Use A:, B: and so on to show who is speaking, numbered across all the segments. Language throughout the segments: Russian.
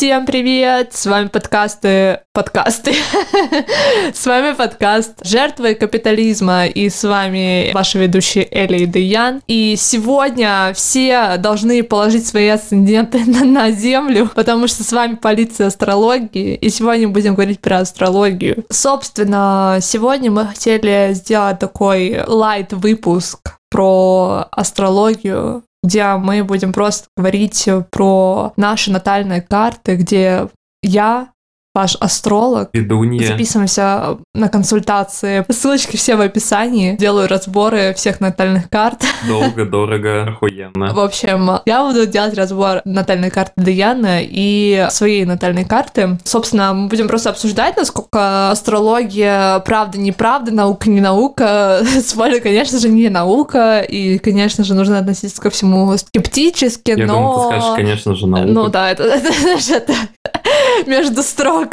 A: Всем привет! С вами подкасты... Подкасты. с вами подкаст «Жертвы капитализма» и с вами ваши ведущие Эли и Деян. И сегодня все должны положить свои асценденты на, на землю, потому что с вами полиция астрологии, и сегодня будем говорить про астрологию. Собственно, сегодня мы хотели сделать такой лайт-выпуск про астрологию, где мы будем просто говорить про наши натальные карты, где я ваш астролог.
B: Ведунья.
A: Записываемся на консультации. Ссылочки все в описании. Делаю разборы всех натальных карт.
B: Долго, дорого, охуенно.
A: В общем, я буду делать разбор натальной карты Даяны и своей натальной карты. Собственно, мы будем просто обсуждать, насколько астрология правда, неправда, наука, не наука. Спойлер, конечно же, не наука. И, конечно же, нужно относиться ко всему скептически,
B: Я
A: но...
B: думаю, ты скажешь, конечно же, наука.
A: Ну да, это, это, знаешь, это между строк.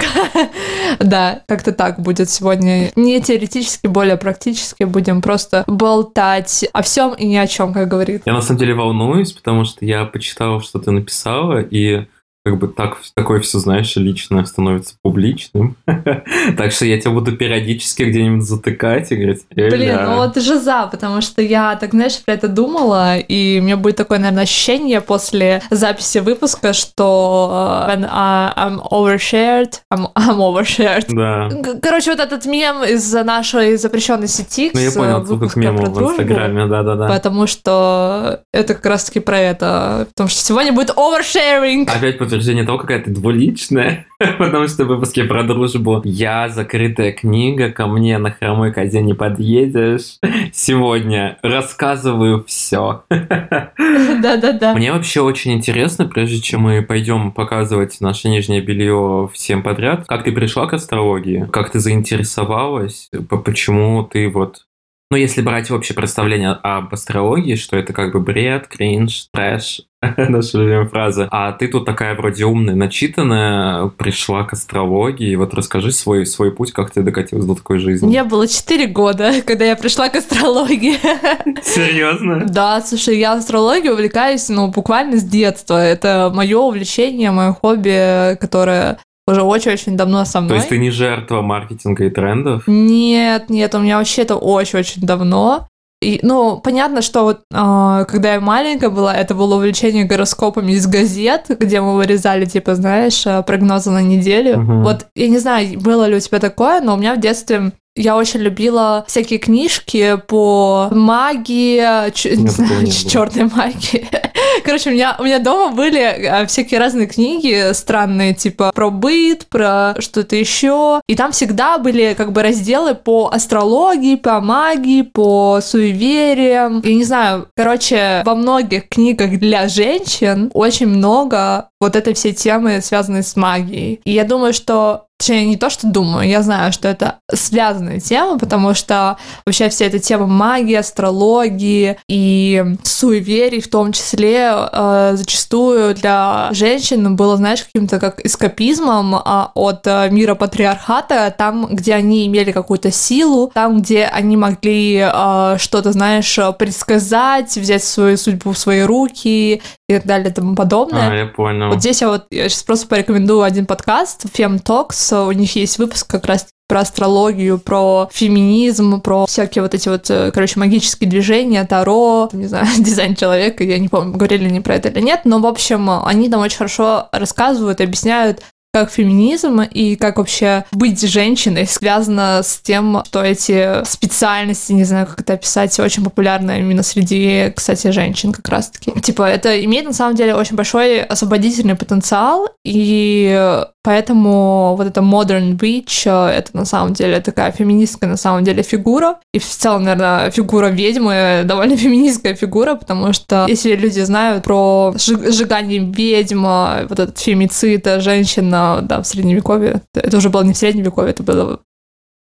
A: да, как-то так будет сегодня. Не теоретически, более практически будем просто болтать о всем и ни о чем, как говорит.
B: Я на самом деле волнуюсь, потому что я почитал, что ты написала, и как бы так, такое все, знаешь, личное становится публичным. так что я тебя буду периодически где-нибудь затыкать и говорить, Эля.
A: Блин, ну вот ты же за, потому что я так, знаешь, про это думала, и у меня будет такое, наверное, ощущение после записи выпуска, что when I, I'm overshared, I'm, I'm overshared.
B: Да.
A: Короче, вот этот мем из нашей запрещенной сети.
B: Ну, я понял, как
A: выпуска
B: мемов
A: про
B: в. Инстаграме, да-да-да.
A: Потому что это как раз-таки про это. Потому что сегодня будет oversharing.
B: Опять подтверждение того, какая ты двуличная, потому что в выпуске про дружбу я закрытая книга, ко мне на хромой козе не подъедешь. Сегодня рассказываю все.
A: Да-да-да.
B: Мне вообще очень интересно, прежде чем мы пойдем показывать наше нижнее белье всем подряд, как ты пришла к астрологии, как ты заинтересовалась, по- почему ты вот ну, если брать общее представление об астрологии, что это как бы бред, кринж, трэш, наша любимая фраза, а ты тут такая вроде умная, начитанная, пришла к астрологии, вот расскажи свой, свой путь, как ты докатилась до такой жизни.
A: Мне было 4 года, когда я пришла к астрологии.
B: Серьезно?
A: Да, слушай, я астрологией увлекаюсь, ну, буквально с детства. Это мое увлечение, мое хобби, которое уже очень-очень давно со
B: То
A: мной.
B: есть ты не жертва маркетинга и трендов?
A: Нет, нет, у меня вообще это очень-очень давно. И, ну, понятно, что вот а, когда я маленькая была, это было увлечение гороскопами из газет, где мы вырезали, типа, знаешь, а, прогнозы на неделю.
B: Мгм.
A: Вот, я не знаю, было ли у тебя такое, но у меня в детстве я очень любила всякие книжки по магии, ч- не знаю, черной магии. Короче, у меня, у меня дома были а, всякие разные книги странные, типа про быт, про что-то еще. И там всегда были как бы разделы по астрологии, по магии, по суевериям. Я не знаю, короче, во многих книгах для женщин очень много вот этой всей темы, связанной с магией. И я думаю, что Точнее, не то, что думаю, я знаю, что это связанная тема, потому что вообще вся эта тема магии, астрологии и суеверий в том числе э, зачастую для женщин было, знаешь, каким-то как эскапизмом а, от э, мира патриархата, там, где они имели какую-то силу, там, где они могли э, что-то, знаешь, предсказать, взять свою судьбу в свои руки и так далее и тому подобное.
B: А, я понял.
A: Вот здесь я вот я сейчас просто порекомендую один подкаст Fem Talks. У них есть выпуск как раз про астрологию, про феминизм, про всякие вот эти вот, э, короче, магические движения, таро, не знаю, дизайн человека, я не помню, говорили они про это или нет, но, в общем, они там очень хорошо рассказывают объясняют, как феминизм и как вообще быть женщиной связано с тем, что эти специальности, не знаю, как это описать, очень популярны именно среди, кстати, женщин как раз-таки. Типа, это имеет на самом деле очень большой освободительный потенциал, и поэтому вот эта modern witch, э, это на самом деле такая феминистская на самом деле фигура, и в целом, наверное, фигура ведьмы довольно феминистская фигура, потому что если люди знают про сжиг- сжигание ведьм, э, вот этот фемицид, э, женщина, да, в средневековье, это уже было не в средневековье, это было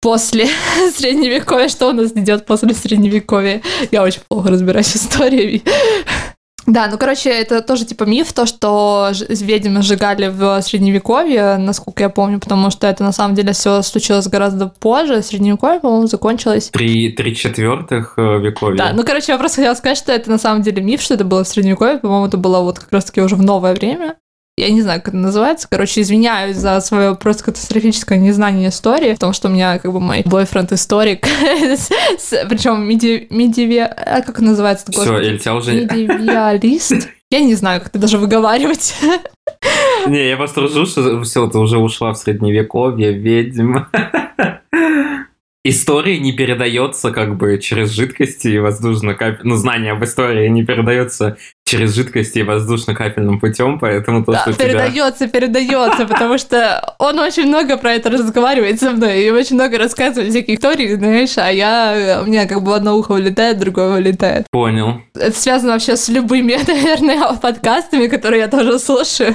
A: после средневековья, что у нас идет после средневековья. Я очень плохо разбираюсь в истории. Да, ну, короче, это тоже типа миф, то, что ведьмы сжигали в средневековье, насколько я помню, потому что это на самом деле все случилось гораздо позже. Средневековье, по-моему, закончилось.
B: Три, три четвертых э, вековья.
A: Да, ну, короче, я просто хотела сказать, что это на самом деле миф, что это было в средневековье, по-моему, это было вот как раз-таки уже в новое время. Я не знаю, как это называется. Короче, извиняюсь за свое просто катастрофическое незнание истории, потому что у меня как бы мой бойфренд историк, причем медиви... А как называется?
B: Все, я тебя уже...
A: Медиалист? Я не знаю, как это даже выговаривать.
B: Не, я просто ржу, что все, ты уже ушла в средневековье, ведьма. История не передается как бы через жидкости и воздушно-капельным... Ну, знание об истории не передается через жидкости и воздушно-капельным путем, поэтому то,
A: да,
B: что
A: передается,
B: тебя...
A: передается, потому что он очень много про это разговаривает со мной и очень много рассказывает всяких историй, знаешь, а я... У меня как бы одно ухо улетает, другое улетает.
B: Понял.
A: Это связано вообще с любыми, наверное, подкастами, которые я тоже слушаю.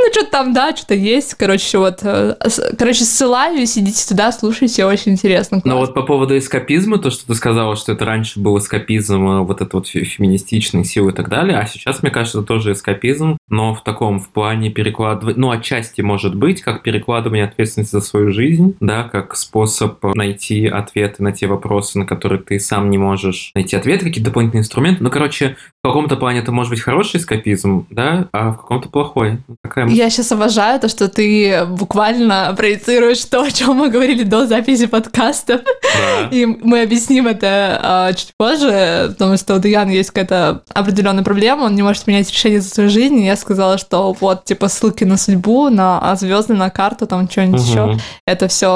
A: Ну, что-то там, да, что-то есть. Короче, вот. Э, короче, ссылаюсь, идите туда, слушайте, очень интересно.
B: Но вот по поводу эскапизма, то, что ты сказала, что это раньше был эскапизм, э, вот это вот феминистичные силы и так далее, а сейчас, мне кажется, тоже эскапизм, но в таком, в плане перекладывать, ну, отчасти может быть, как перекладывание ответственности за свою жизнь, да, как способ найти ответы на те вопросы, на которые ты сам не можешь найти ответы, какие-то дополнительные инструменты. Ну, короче, в каком-то плане это может быть хороший эскапизм, да, а в каком-то плохой.
A: Такая я сейчас обожаю то, что ты буквально проецируешь то, о чем мы говорили до записи подкаста. Да. И мы объясним это а, чуть позже, потому что у Даяна есть какая-то определенная проблема, он не может менять решение за свою жизнь. И я сказала, что вот, типа, ссылки на судьбу, на звезды, на карту, там что-нибудь угу. еще. Это все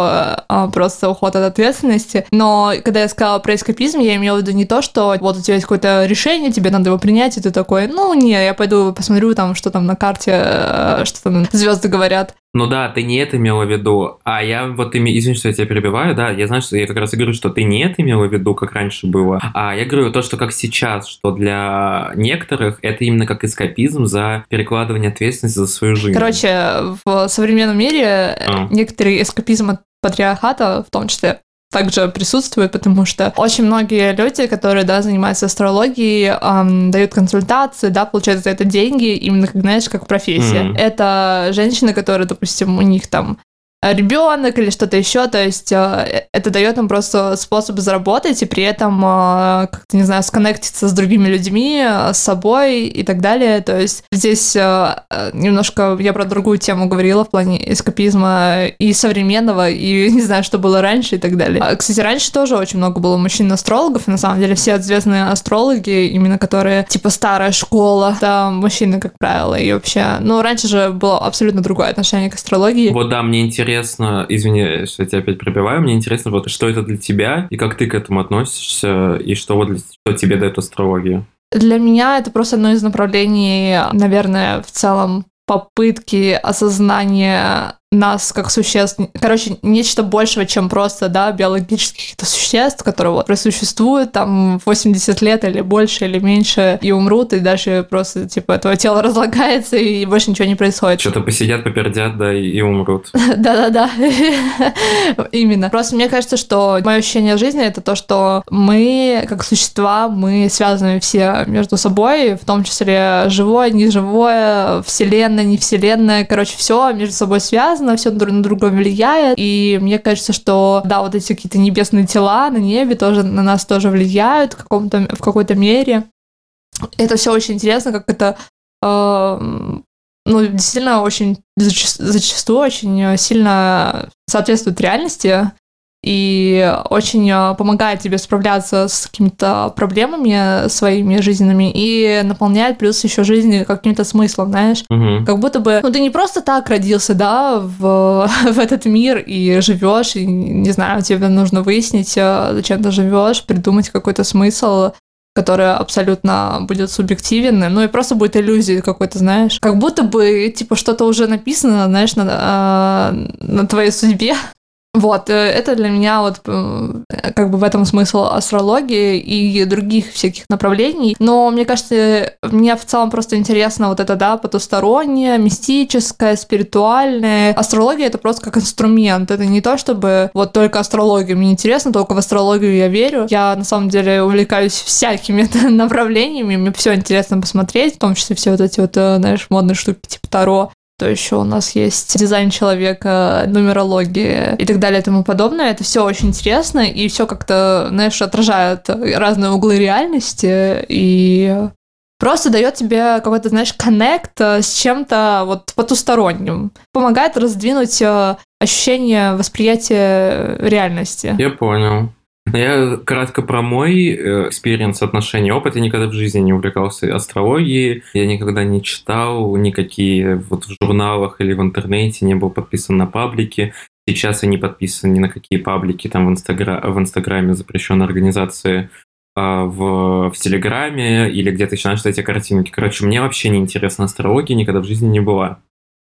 A: а, просто уход от ответственности. Но когда я сказала про эскапизм, я имела в виду не то, что вот у тебя есть какое-то решение, тебе надо его принять, и ты такой, ну, не, я пойду посмотрю там, что там на карте э, что там звезды говорят.
B: Ну да, ты не это имела в виду, а я вот, ими, извини, что я тебя перебиваю, да, я знаю, что я как раз и говорю, что ты не это имела в виду, как раньше было, а я говорю то, что как сейчас, что для некоторых это именно как эскапизм за перекладывание ответственности за свою жизнь.
A: Короче, в современном мире а. некоторые эскапизм от патриархата, в том числе также присутствует, потому что очень многие люди, которые, да, занимаются астрологией, эм, дают консультации, да, получают за это деньги, именно, как, знаешь, как профессия. Mm-hmm. Это женщины, которые, допустим, у них там ребенок или что-то еще, то есть э, это дает им просто способ заработать и при этом э, как-то, не знаю, сконнектиться с другими людьми, с собой и так далее. То есть здесь э, немножко я про другую тему говорила в плане эскапизма и современного, и не знаю, что было раньше и так далее. А, кстати, раньше тоже очень много было мужчин-астрологов, и на самом деле все известные астрологи, именно которые типа старая школа, да, мужчины, как правило, и вообще, ну, раньше же было абсолютно другое отношение к астрологии.
B: Вот да, мне интересно интересно, извини, что я тебя опять пробиваю, мне интересно, вот что это для тебя, и как ты к этому относишься, и что, вот, что тебе дает астрология?
A: Для меня это просто одно из направлений, наверное, в целом попытки осознания нас как существ, короче, нечто большего, чем просто, да, биологических существ, которые вот просуществуют там 80 лет или больше, или меньше, и умрут, и дальше просто, типа, твое тело разлагается, и больше ничего не происходит.
B: Что-то посидят, попердят, да, и, и умрут.
A: Да-да-да, именно. Просто мне кажется, что мое ощущение жизни — это то, что мы, как существа, мы связаны все между собой, в том числе живое, неживое, вселенная, не вселенная, короче, все между собой связано, связано, все друг на друга влияет. И мне кажется, что да, вот эти какие-то небесные тела на небе тоже на нас тоже влияют в, каком-то, в какой-то мере. Это все очень интересно, как это э, ну, действительно очень зачастую очень сильно соответствует реальности и очень э, помогает тебе справляться с какими-то проблемами своими жизненными и наполняет плюс еще жизнь каким-то смыслом, знаешь, угу. как будто бы, ну ты не просто так родился, да, в, в этот мир и живешь, и не знаю, тебе нужно выяснить, э, зачем ты живешь, придумать какой-то смысл, который абсолютно будет субъективен, ну и просто будет иллюзия какой-то, знаешь. Как будто бы, типа, что-то уже написано, знаешь, на, э, на твоей судьбе, вот, э, это для меня вот э, как бы в этом смысл астрологии и других всяких направлений. Но мне кажется, мне в целом просто интересно вот это, да, потустороннее, мистическое, спиритуальное. Астрология — это просто как инструмент. Это не то, чтобы вот только астрология. Мне интересно, только в астрологию я верю. Я на самом деле увлекаюсь всякими направлениями. Мне все интересно посмотреть, в том числе все вот эти вот, э, знаешь, модные штуки типа Таро что еще у нас есть дизайн человека, нумерология и так далее и тому подобное. Это все очень интересно, и все как-то, знаешь, отражает разные углы реальности, и просто дает тебе какой-то, знаешь, connect э, с чем-то вот потусторонним. Помогает раздвинуть э, ощущение восприятия реальности.
B: Я понял. Я кратко про мой experience, отношения, опыт. Я никогда в жизни не увлекался астрологией. Я никогда не читал никакие вот в журналах или в интернете, не был подписан на паблики. Сейчас я не подписан ни на какие паблики там в, инстагра... в Инстаграме запрещенной организации а, в, в Телеграме или где-то еще начинаешь эти картинки. Короче, мне вообще не интересна астрология, никогда в жизни не была.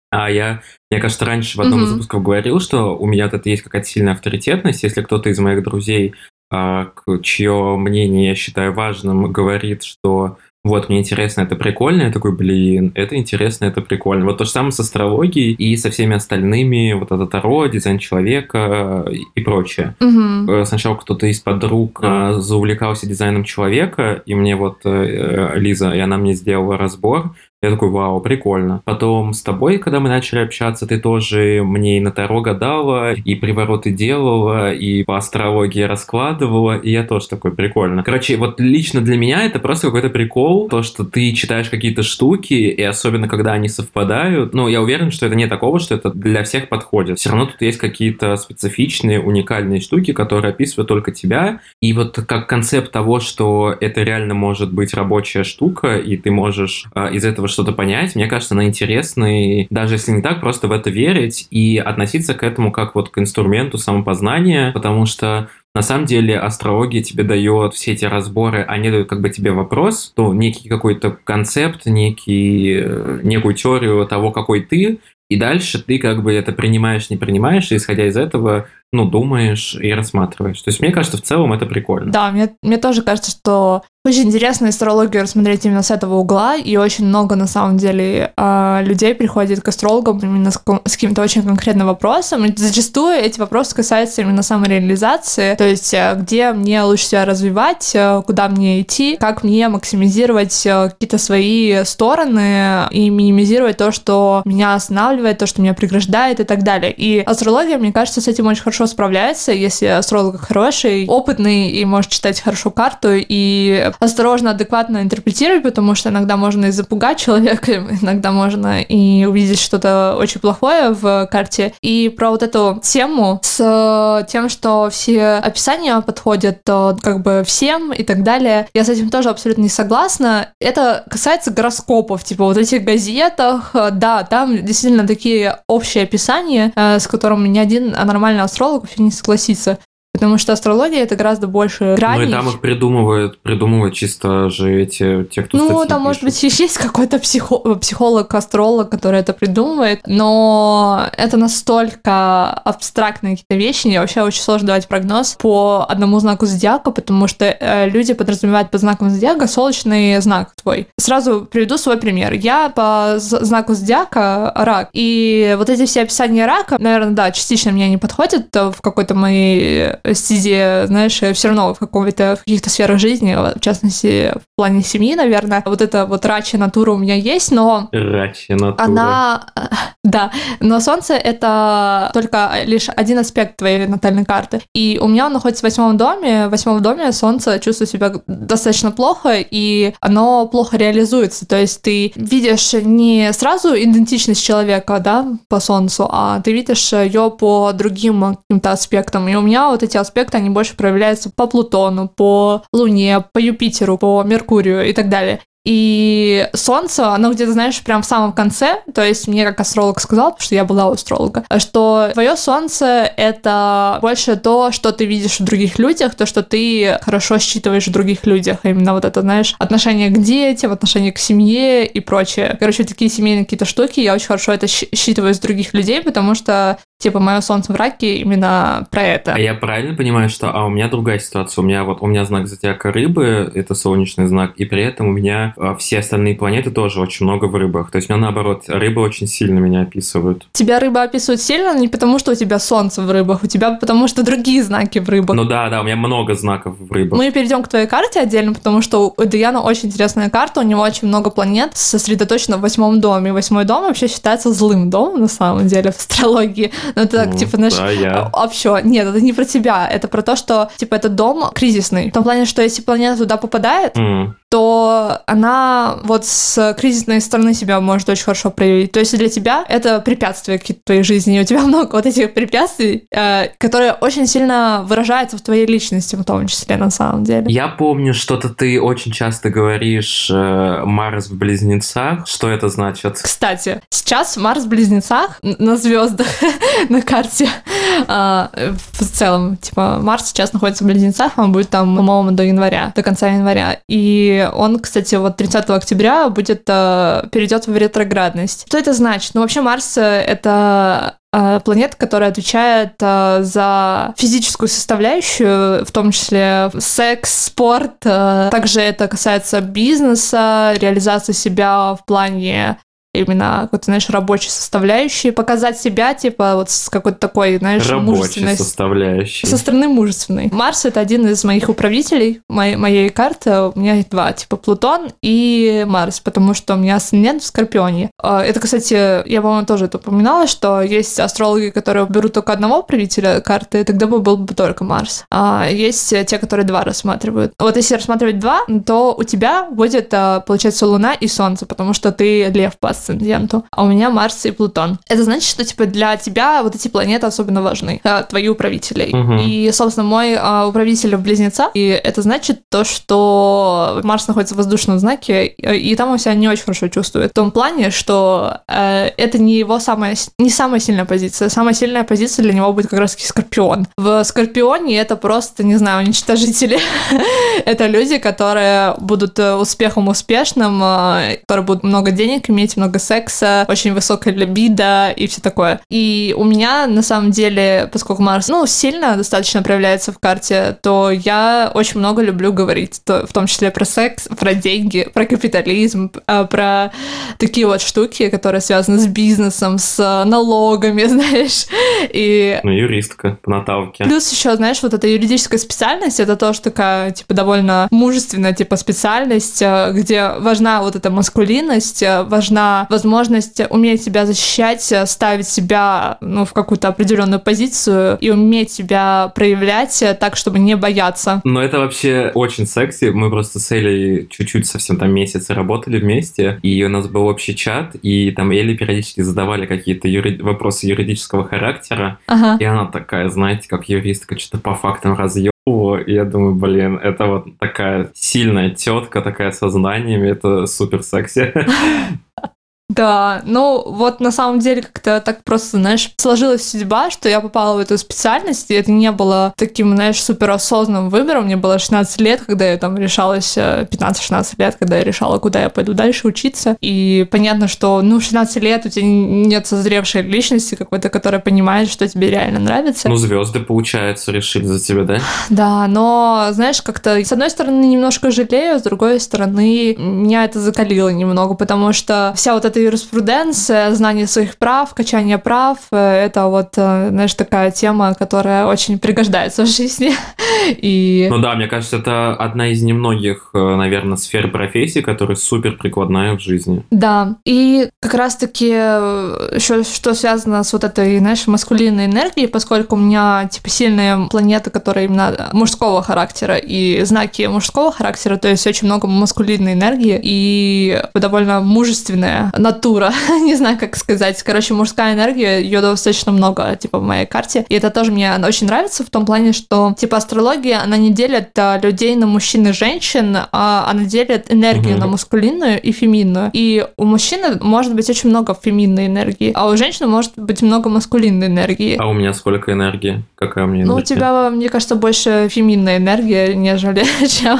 B: А я, мне кажется, раньше в одном из выпусков говорил, что у меня тут есть какая-то сильная авторитетность. Если кто-то из моих друзей, а, чье мнение я считаю важным, говорит, что вот, мне интересно, это прикольно, я такой, блин, это интересно, это прикольно. Вот то же самое с астрологией и со всеми остальными, вот это Таро, дизайн человека и прочее.
A: Угу.
B: Сначала кто-то из подруг э, заувлекался дизайном человека, и мне вот э, Лиза, и она мне сделала разбор, я такой, вау, прикольно. Потом с тобой, когда мы начали общаться, ты тоже мне и на Таро гадала, и привороты делала, и по астрологии раскладывала, и я тоже такой, прикольно. Короче, вот лично для меня это просто какой-то прикол, то, что ты читаешь какие-то штуки, и особенно когда они совпадают, ну, я уверен, что это не такого, что это для всех подходит. Все равно тут есть какие-то специфичные, уникальные штуки, которые описывают только тебя, и вот как концепт того, что это реально может быть рабочая штука, и ты можешь а, из этого что-то понять, мне кажется, она интересна, и даже если не так, просто в это верить и относиться к этому как вот к инструменту самопознания, потому что на самом деле астрология тебе дает все эти разборы, они дают как бы тебе вопрос, то некий какой-то концепт, некий, э, некую теорию того, какой ты, и дальше ты как бы это принимаешь, не принимаешь, и исходя из этого, ну, думаешь и рассматриваешь. То есть мне кажется, в целом это прикольно.
A: Да, мне, мне тоже кажется, что очень интересно астрологию рассмотреть именно с этого угла, и очень много, на самом деле, а, людей приходит к астрологам именно с, каким-то очень конкретным вопросом, и зачастую эти вопросы касаются именно самореализации, то есть э, где мне лучше себя развивать, э, куда мне идти, как мне максимизировать э, какие-то свои стороны и минимизировать то, что меня останавливает, то, что меня преграждает и так далее. И астрология, мне кажется, с этим очень хорошо справляется, если астролог хороший, опытный и может читать хорошо карту и осторожно, адекватно интерпретировать, потому что иногда можно и запугать человека, иногда можно и увидеть что-то очень плохое в карте. И про вот эту тему с тем, что все описания подходят как бы всем и так далее, я с этим тоже абсолютно не согласна. Это касается гороскопов, типа вот этих газетах, да, там действительно такие общие описания, э, с которыми ни один нормальный астролог вообще не согласится. Потому что астрология это гораздо больше граней.
B: Ну и там их придумывают, придумывают чисто же эти, те, кто
A: Ну, там, может быть, есть какой-то психо- психолог-астролог, который это придумывает, но это настолько абстрактные какие-то вещи, мне вообще очень сложно давать прогноз по одному знаку зодиака, потому что э, люди подразумевают по знакам зодиака солнечный знак твой. Сразу приведу свой пример. Я по знаку зодиака рак, и вот эти все описания рака, наверное, да, частично мне не подходят в какой-то моей стезе, знаешь, все равно в каком-то в каких-то сферах жизни, в частности, в плане семьи, наверное, вот эта вот рачья натура у меня есть, но...
B: Рачья натура.
A: Она... Да, но Солнце — это только лишь один аспект твоей натальной карты. И у меня он находится в восьмом доме. В восьмом доме Солнце чувствует себя достаточно плохо, и оно плохо реализуется. То есть ты видишь не сразу идентичность человека, да, по Солнцу, а ты видишь ее по другим каким-то аспектам. И у меня вот эти аспекты, они больше проявляются по Плутону, по Луне, по Юпитеру, по Меркурию и так далее. И Солнце, оно где-то, знаешь, прям в самом конце, то есть мне как астролог сказал, потому что я была у астролога, что твое Солнце — это больше то, что ты видишь в других людях, то, что ты хорошо считываешь в других людях, именно вот это, знаешь, отношение к детям, отношение к семье и прочее. Короче, такие семейные какие-то штуки, я очень хорошо это считываю из других людей, потому что Типа, мое солнце в раке именно про это.
B: А я правильно понимаю, что а у меня другая ситуация. У меня вот у меня знак зодиака рыбы, это солнечный знак, и при этом у меня а, все остальные планеты тоже очень много в рыбах. То есть у меня наоборот, рыбы очень сильно меня описывают.
A: Тебя рыба описывают сильно не потому, что у тебя солнце в рыбах, у тебя потому, что другие знаки в рыбах.
B: Ну да, да, у меня много знаков в рыбах.
A: Мы перейдем к твоей карте отдельно, потому что у Даяна очень интересная карта, у него очень много планет сосредоточено в восьмом доме. Восьмой дом вообще считается злым домом, на самом деле, в астрологии. Ну, это так, типа, знаешь,
B: да, я.
A: вообще, нет, это не про тебя, это про то, что, типа, этот дом кризисный. В том плане, что если планета туда попадает,
B: mm.
A: То она вот с кризисной стороны себя может очень хорошо проявить. То есть для тебя это препятствия какие-то в твоей жизни, и у тебя много вот этих препятствий, э, которые очень сильно выражаются в твоей личности в том числе на самом деле.
B: Я помню, что-то ты очень часто говоришь э, Марс в близнецах. Что это значит?
A: Кстати, сейчас Марс в близнецах на звездах на карте а, в целом, типа, Марс сейчас находится в близнецах, он будет там, по-моему, до января, до конца января. И он, кстати, вот 30 октября будет, а, перейдет в ретроградность. Что это значит? Ну, вообще, Марс — это а, планета, которая отвечает за физическую составляющую, в том числе секс, спорт. Также это касается бизнеса, реализации себя в плане именно какой-то, знаешь, рабочей составляющей, показать себя, типа, вот с какой-то такой, знаешь,
B: рабочей
A: мужественной...
B: составляющей.
A: Со стороны мужественной. Марс — это один из моих управителей моей, моей карты. У меня есть два, типа, Плутон и Марс, потому что у меня асцендент в Скорпионе. А, это, кстати, я, по-моему, тоже это упоминала, что есть астрологи, которые берут только одного управителя карты, тогда бы был бы только Марс. А есть те, которые два рассматривают. Вот если рассматривать два, то у тебя будет, а, получается, Луна и Солнце, потому что ты лев по асценденту, а у меня Марс и Плутон. Это значит, что типа для тебя вот эти планеты особенно важны, э, твои управители. Угу. И, собственно, мой э, управитель в Близнецах, и это значит то, что Марс находится в воздушном знаке, и там он себя не очень хорошо чувствует. В том плане, что э, это не его самая, не самая сильная позиция. Самая сильная позиция для него будет как раз-таки Скорпион. В Скорпионе это просто, не знаю, уничтожители. это люди, которые будут э, успехом успешным, э, которые будут много денег иметь, много много секса, очень высокая либидо и все такое. И у меня, на самом деле, поскольку Марс, ну, сильно достаточно проявляется в карте, то я очень много люблю говорить, то, в том числе про секс, про деньги, про капитализм, а, про такие вот штуки, которые связаны с бизнесом, с налогами, знаешь. И...
B: Ну, юристка по наталке.
A: Плюс еще, знаешь, вот эта юридическая специальность, это тоже такая, типа, довольно мужественная, типа, специальность, а, где важна вот эта маскулинность, а, важна возможность уметь себя защищать, э, ставить себя ну, в какую-то определенную позицию и уметь себя проявлять э, так, чтобы не бояться.
B: Но это вообще очень секси. Мы просто с Элей чуть-чуть совсем там месяцы работали вместе, и у нас был общий чат, и там Элли периодически задавали какие-то юри... вопросы юридического характера, ага. и она такая, знаете, как юристка, что-то по фактам разъем и я думаю, блин, это вот такая сильная тетка, такая со знаниями, это супер секси.
A: Да, ну вот на самом деле как-то так просто, знаешь, сложилась судьба, что я попала в эту специальность, и это не было таким, знаешь, суперосознанным выбором. Мне было 16 лет, когда я там решалась, 15-16 э, лет, когда я решала, куда я пойду дальше учиться. И понятно, что, ну, 16 лет у тебя нет созревшей личности какой-то, которая понимает, что тебе реально нравится.
B: Ну, звезды, получается, решили за тебя, да?
A: Да, но, знаешь, как-то, с одной стороны, немножко жалею, с другой стороны, меня это закалило немного, потому что вся вот эта это юриспруденция, знание своих прав, качание прав. Э, это вот, э, знаешь, такая тема, которая очень пригождается в жизни. И...
B: Ну да, мне кажется, это одна из немногих, э, наверное, сфер профессии, которая супер прикладная в жизни.
A: Да, и как раз-таки еще что связано с вот этой, знаешь, маскулинной энергией, поскольку у меня, типа, сильные планеты, которые именно мужского характера и знаки мужского характера, то есть очень много маскулинной энергии и довольно мужественная натура, не знаю, как сказать. Короче, мужская энергия, ее достаточно много, типа, в моей карте. И это тоже мне очень нравится в том плане, что, типа, астрология, она не делит а, людей на мужчин и женщин, а она делит энергию угу. на маскулинную и феминную. И у мужчины может быть очень много феминной энергии, а у женщины может быть много маскулинной энергии.
B: А у меня сколько энергии? Какая у меня
A: энергия? Ну, у тебя, мне кажется, больше феминная энергия, нежели чем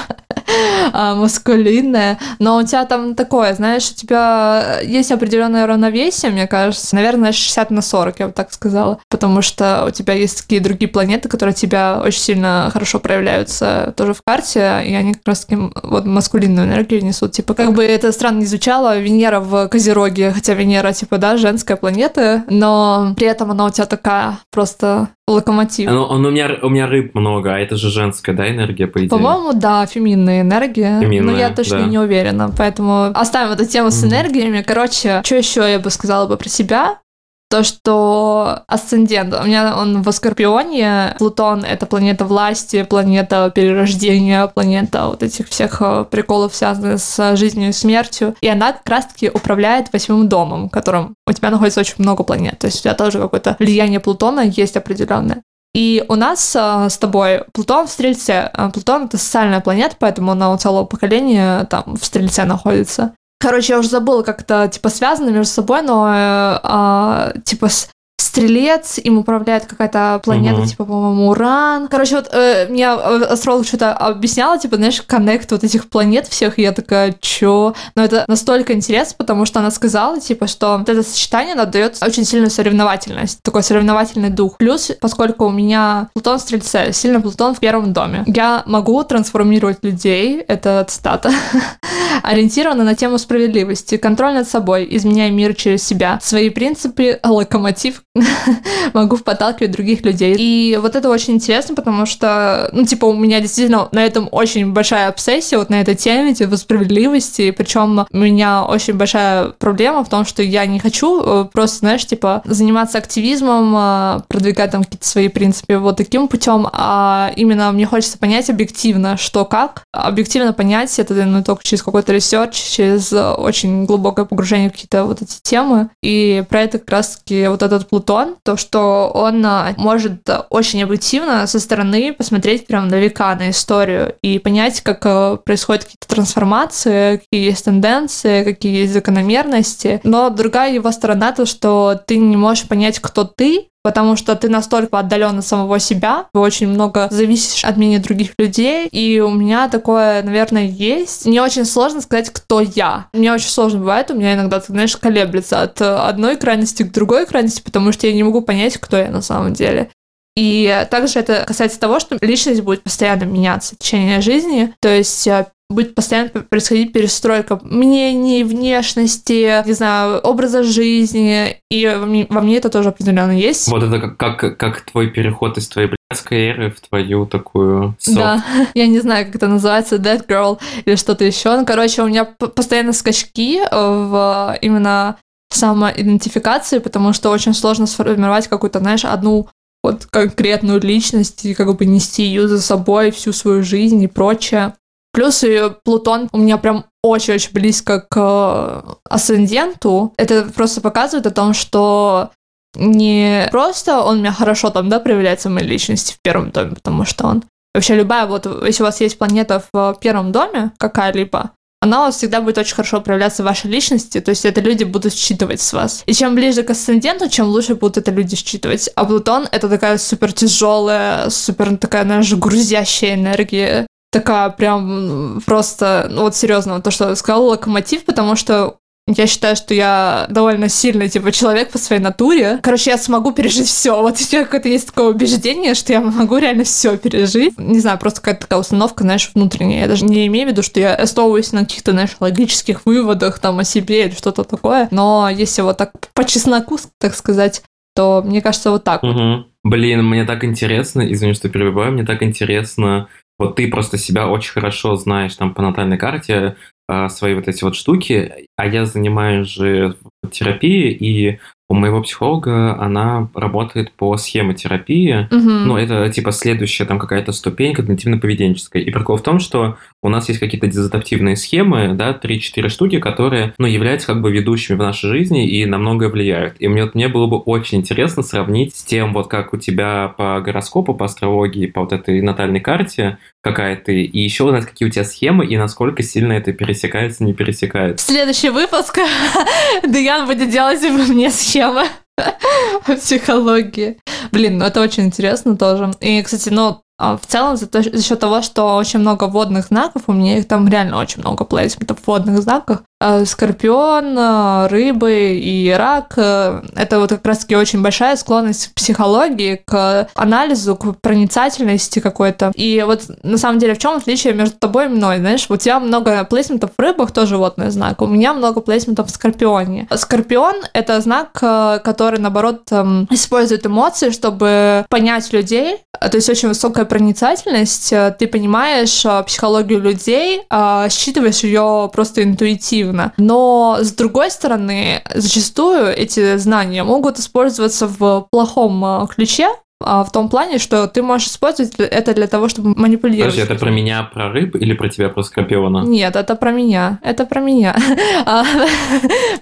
A: а, маскулинная. Но у тебя там такое, знаешь, у тебя есть определенное равновесие, мне кажется. Наверное, 60 на 40, я бы так сказала. Потому что у тебя есть такие другие планеты, которые тебя очень сильно хорошо проявляются тоже в карте, и они как раз таки вот маскулинную энергию несут. Типа, как бы это странно не звучало, Венера в Козероге, хотя Венера, типа, да, женская планета, но при этом она у тебя такая просто локомотив.
B: Ну, он у меня, у меня рыб много, а это же женская, да, энергия, по идее?
A: По-моему, да, феминная энергия. Феминная, но я точно да. не уверена, поэтому оставим эту тему с энергиями. Короче, что еще я бы сказала бы про себя? то, что асцендент, у меня он в Скорпионе, Плутон — это планета власти, планета перерождения, планета вот этих всех э, приколов, связанных с жизнью и смертью, и она как раз-таки управляет восьмым домом, в котором у тебя находится очень много планет, то есть у тебя тоже какое-то влияние Плутона есть определенное. И у нас э, с тобой Плутон в Стрельце. А Плутон — это социальная планета, поэтому она у целого поколения там в Стрельце находится. Короче, я уже забыла, как это, типа, связано между собой, но, э, э, типа, с стрелец, им управляет какая-то планета, угу. типа, по-моему, Уран. Короче, вот э, мне э, астролог что-то объясняла, типа, знаешь, коннект вот этих планет всех, и я такая, чё? Но это настолько интересно, потому что она сказала, типа, что вот это сочетание, дает очень сильную соревновательность, такой соревновательный дух. Плюс, поскольку у меня Плутон в Стрельце, сильно Плутон в первом доме, я могу трансформировать людей, это цитата, ориентирована на тему справедливости, контроль над собой, изменяя мир через себя, свои принципы, локомотив, могу подталкивать других людей. И вот это очень интересно, потому что, ну, типа, у меня действительно на этом очень большая обсессия, вот на этой теме, типа, справедливости, причем у меня очень большая проблема в том, что я не хочу э, просто, знаешь, типа, заниматься активизмом, э, продвигать там какие-то свои принципы вот таким путем, а именно мне хочется понять объективно, что как. Объективно понять это, ну, только через какой-то research, через очень глубокое погружение в какие-то вот эти темы. И про это как раз-таки вот этот плут Плутон, то, что он а, может очень объективно со стороны посмотреть прям на века, на историю и понять, как а, происходят какие-то трансформации, какие есть тенденции, какие есть закономерности. Но другая его сторона то, что ты не можешь понять, кто ты, потому что ты настолько отдален от самого себя, ты очень много зависишь от мнения других людей, и у меня такое, наверное, есть. Мне очень сложно сказать, кто я. Мне очень сложно бывает, у меня иногда, ты знаешь, колеблется от одной крайности к другой крайности, потому что я не могу понять, кто я на самом деле. И также это касается того, что личность будет постоянно меняться в течение жизни. То есть э, будет постоянно происходить перестройка мнений, внешности, не знаю, образа жизни, и во мне это тоже определенно есть.
B: Вот это как, как, как твой переход из твоей блядской эры в твою такую soft.
A: Да, я не знаю, как это называется, dead girl или что-то еще. Ну, короче, у меня постоянно скачки в именно самоидентификации, потому что очень сложно сформировать какую-то, знаешь, одну вот конкретную личность и как бы нести ее за собой всю свою жизнь и прочее. Плюс и Плутон у меня прям очень-очень близко к э, асценденту. Это просто показывает о том, что не просто он меня хорошо там, да, проявляется в моей личности в первом доме, потому что он вообще любая, вот если у вас есть планета в первом доме какая-либо, она у вас всегда будет очень хорошо проявляться в вашей личности, то есть это люди будут считывать с вас. И чем ближе к асценденту, чем лучше будут это люди считывать. А Плутон — это такая супер тяжелая, супер такая, знаешь, грузящая энергия, такая прям просто, ну вот серьезно, то, что сказал локомотив, потому что я считаю, что я довольно сильный, типа, человек по своей натуре. Короче, я смогу пережить все. Вот у меня какое-то есть такое убеждение, что я могу реально все пережить. Не знаю, просто какая-то такая установка, знаешь, внутренняя. Я даже не имею в виду, что я основываюсь на каких-то, знаешь, логических выводах там о себе или что-то такое. Но если вот так по чесноку, так сказать, то мне кажется, вот так.
B: Угу. Блин, мне так интересно, извини, что перебиваю, мне так интересно вот ты просто себя очень хорошо знаешь там по натальной карте, а, свои вот эти вот штуки, а я занимаюсь же терапией, и у моего психолога она работает по схемотерапии. Угу. Ну, это типа следующая там какая-то ступень когнитивно-поведенческая. И прикол в том, что у нас есть какие-то дезадаптивные схемы, да, 3-4 штуки, которые, ну, являются как бы ведущими в нашей жизни и на многое влияют. И мне, вот, мне было бы очень интересно сравнить с тем, вот как у тебя по гороскопу, по астрологии, по вот этой натальной карте, какая ты, и еще узнать, какие у тебя схемы и насколько сильно это пересекается, не пересекается.
A: Следующий выпуск Даян будет делать мне схемы психологии. Блин, ну это очень интересно тоже. И, кстати, ну, в целом, за, то, за счет того, что очень много водных знаков, у меня их там реально очень много плейсментов в водных знаках, Э, скорпион, э, рыбы и рак э, — это вот как раз-таки очень большая склонность к психологии, к анализу, к проницательности какой-то. И вот на самом деле в чем отличие между тобой и мной, знаешь? У тебя много плейсментов в рыбах, тоже животный знак, у меня много плейсментов в скорпионе. Скорпион — это знак, который, наоборот, эм, использует эмоции, чтобы понять людей, то есть очень высокая проницательность, ты понимаешь психологию людей, считываешь ее просто интуитивно. Но, с другой стороны, зачастую эти знания могут использоваться в плохом э, ключе, в том плане, что ты можешь использовать это для того, чтобы манипулировать.
B: Подожди, это про меня, про рыб или про тебя, про скорпиона?
A: Нет, это про меня. Это про меня. А,